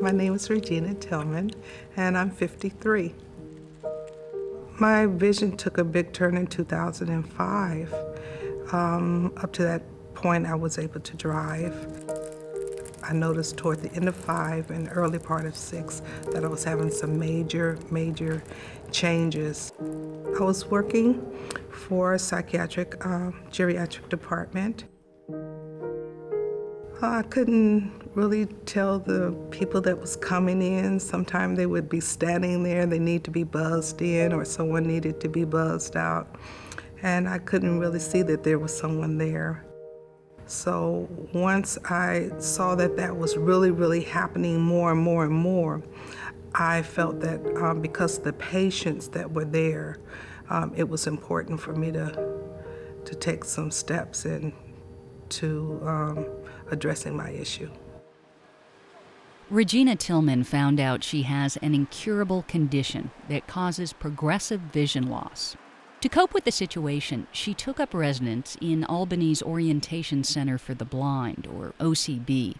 My name is Regina Tillman, and I'm 53. My vision took a big turn in 2005. Um, up to that point, I was able to drive. I noticed toward the end of five and early part of six that I was having some major, major changes. I was working for a psychiatric uh, geriatric department. I couldn't really tell the people that was coming in. Sometimes they would be standing there, they need to be buzzed in, or someone needed to be buzzed out. And I couldn't really see that there was someone there. So once I saw that that was really, really happening more and more and more, I felt that um, because the patients that were there, um, it was important for me to to take some steps in to um, addressing my issue. Regina Tillman found out she has an incurable condition that causes progressive vision loss. To cope with the situation, she took up residence in Albany's Orientation Center for the Blind, or OCB.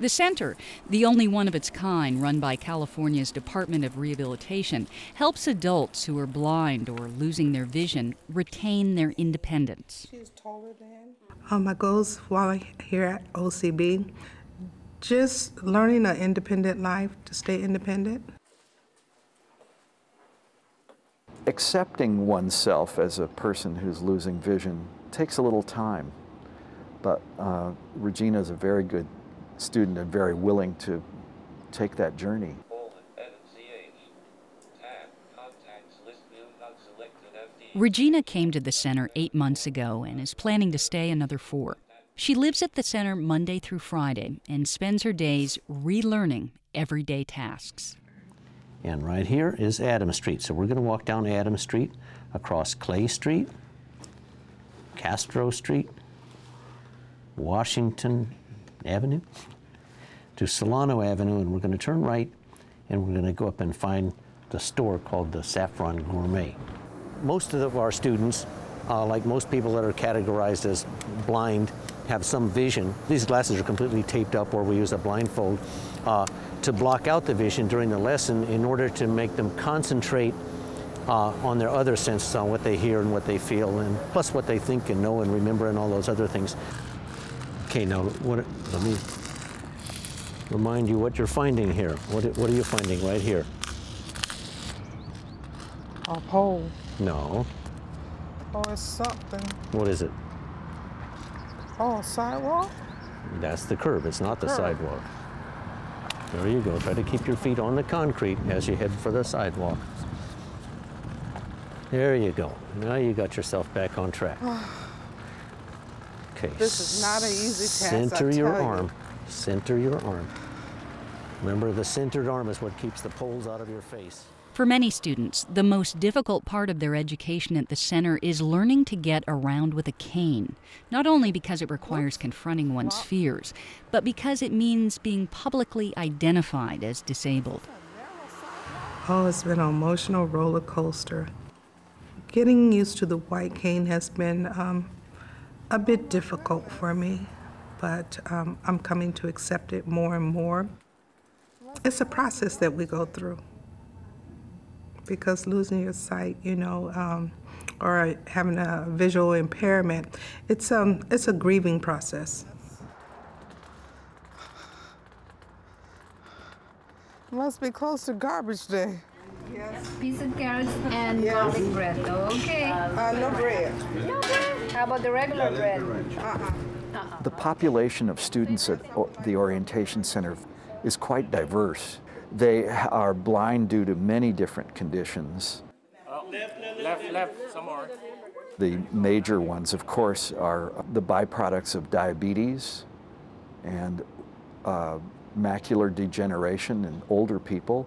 The center, the only one of its kind run by California's Department of Rehabilitation, helps adults who are blind or losing their vision retain their independence. She's taller than. Um, my goals while here at OCB, just learning an independent life to stay independent. Accepting oneself as a person who's losing vision takes a little time, but uh, Regina is a very good student and very willing to take that journey. Regina came to the center eight months ago and is planning to stay another four. She lives at the center Monday through Friday and spends her days relearning everyday tasks. And right here is Adams Street. So we're going to walk down Adams Street, across Clay Street, Castro Street, Washington Avenue, to Solano Avenue, and we're going to turn right, and we're going to go up and find the store called the Saffron Gourmet. Most of our students, uh, like most people that are categorized as blind, have some vision. These glasses are completely taped up, or we use a blindfold uh, to block out the vision during the lesson in order to make them concentrate uh, on their other senses, on what they hear and what they feel, and plus what they think and know and remember and all those other things. Okay, now what, let me remind you what you're finding here. What, what are you finding right here? A pole. No. Oh, it's something. What is it? Oh, a sidewalk? That's the curb. It's not the Curb. sidewalk. There you go. Try to keep your feet on the concrete as you head for the sidewalk. There you go. Now you got yourself back on track. Okay. This is not an easy task, Center your tell you. arm. Center your arm. Remember, the centered arm is what keeps the poles out of your face. For many students, the most difficult part of their education at the center is learning to get around with a cane, not only because it requires confronting one's fears, but because it means being publicly identified as disabled. Oh, it's been an emotional roller coaster. Getting used to the white cane has been um, a bit difficult for me, but um, I'm coming to accept it more and more. It's a process that we go through because losing your sight, you know, um, or having a visual impairment, it's um, it's a grieving process. Must be close to garbage day. Yes. Piece of carrots and garlic bread. Okay. Uh, no bread. No bread. How about the regular bread? The population of students at the Orientation Center is quite diverse. They are blind due to many different conditions. Left, left, some more. The major ones, of course, are the byproducts of diabetes and uh, macular degeneration in older people,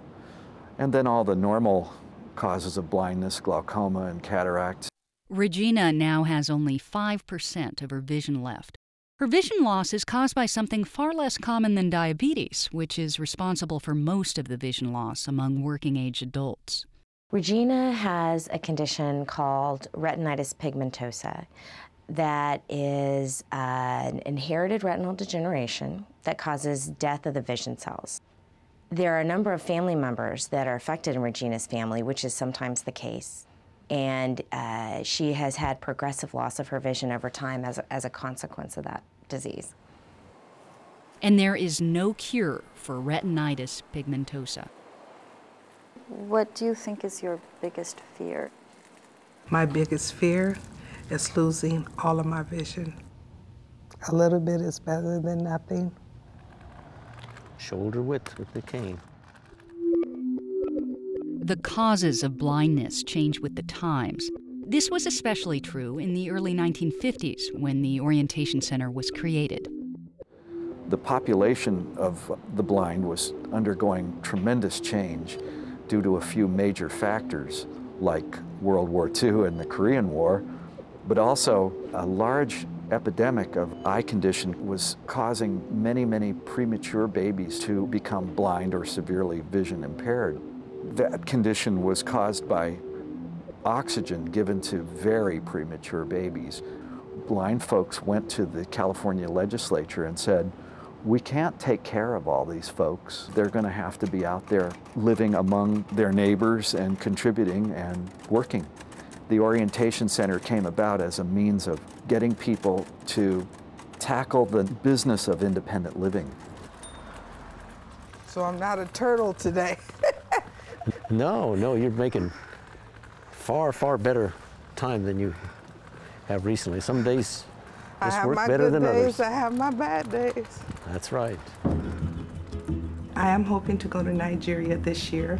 and then all the normal causes of blindness, glaucoma, and cataracts. Regina now has only 5% of her vision left. Her vision loss is caused by something far less common than diabetes, which is responsible for most of the vision loss among working age adults. Regina has a condition called retinitis pigmentosa that is uh, an inherited retinal degeneration that causes death of the vision cells. There are a number of family members that are affected in Regina's family, which is sometimes the case. And uh, she has had progressive loss of her vision over time as as a consequence of that disease. And there is no cure for retinitis pigmentosa. What do you think is your biggest fear? My biggest fear is losing all of my vision. A little bit is better than nothing. Shoulder width with the cane. The causes of blindness change with the times. This was especially true in the early 1950s when the Orientation Center was created. The population of the blind was undergoing tremendous change due to a few major factors like World War II and the Korean War, but also a large epidemic of eye condition was causing many, many premature babies to become blind or severely vision impaired. That condition was caused by oxygen given to very premature babies. Blind folks went to the California legislature and said, we can't take care of all these folks. They're going to have to be out there living among their neighbors and contributing and working. The Orientation Center came about as a means of getting people to tackle the business of independent living. So I'm not a turtle today. No, no, you're making far, far better time than you have recently. Some days I just have work my better good than days, others. I have my bad days. That's right. I am hoping to go to Nigeria this year.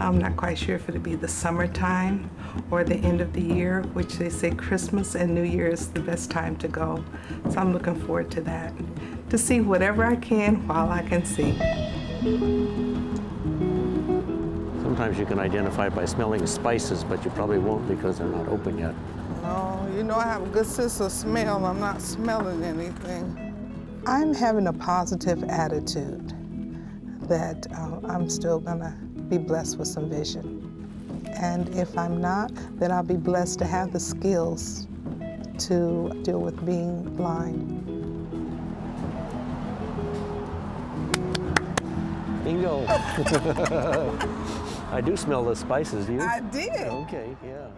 I'm not quite sure if it'll be the summertime or the end of the year, which they say Christmas and New Year is the best time to go. So I'm looking forward to that, to see whatever I can while I can see. Sometimes you can identify by smelling spices, but you probably won't because they're not open yet. No, you know I have a good sense of smell. I'm not smelling anything. I'm having a positive attitude that uh, I'm still gonna be blessed with some vision. And if I'm not, then I'll be blessed to have the skills to deal with being blind. Bingo. I do smell the spices, do you? I did. Okay, yeah.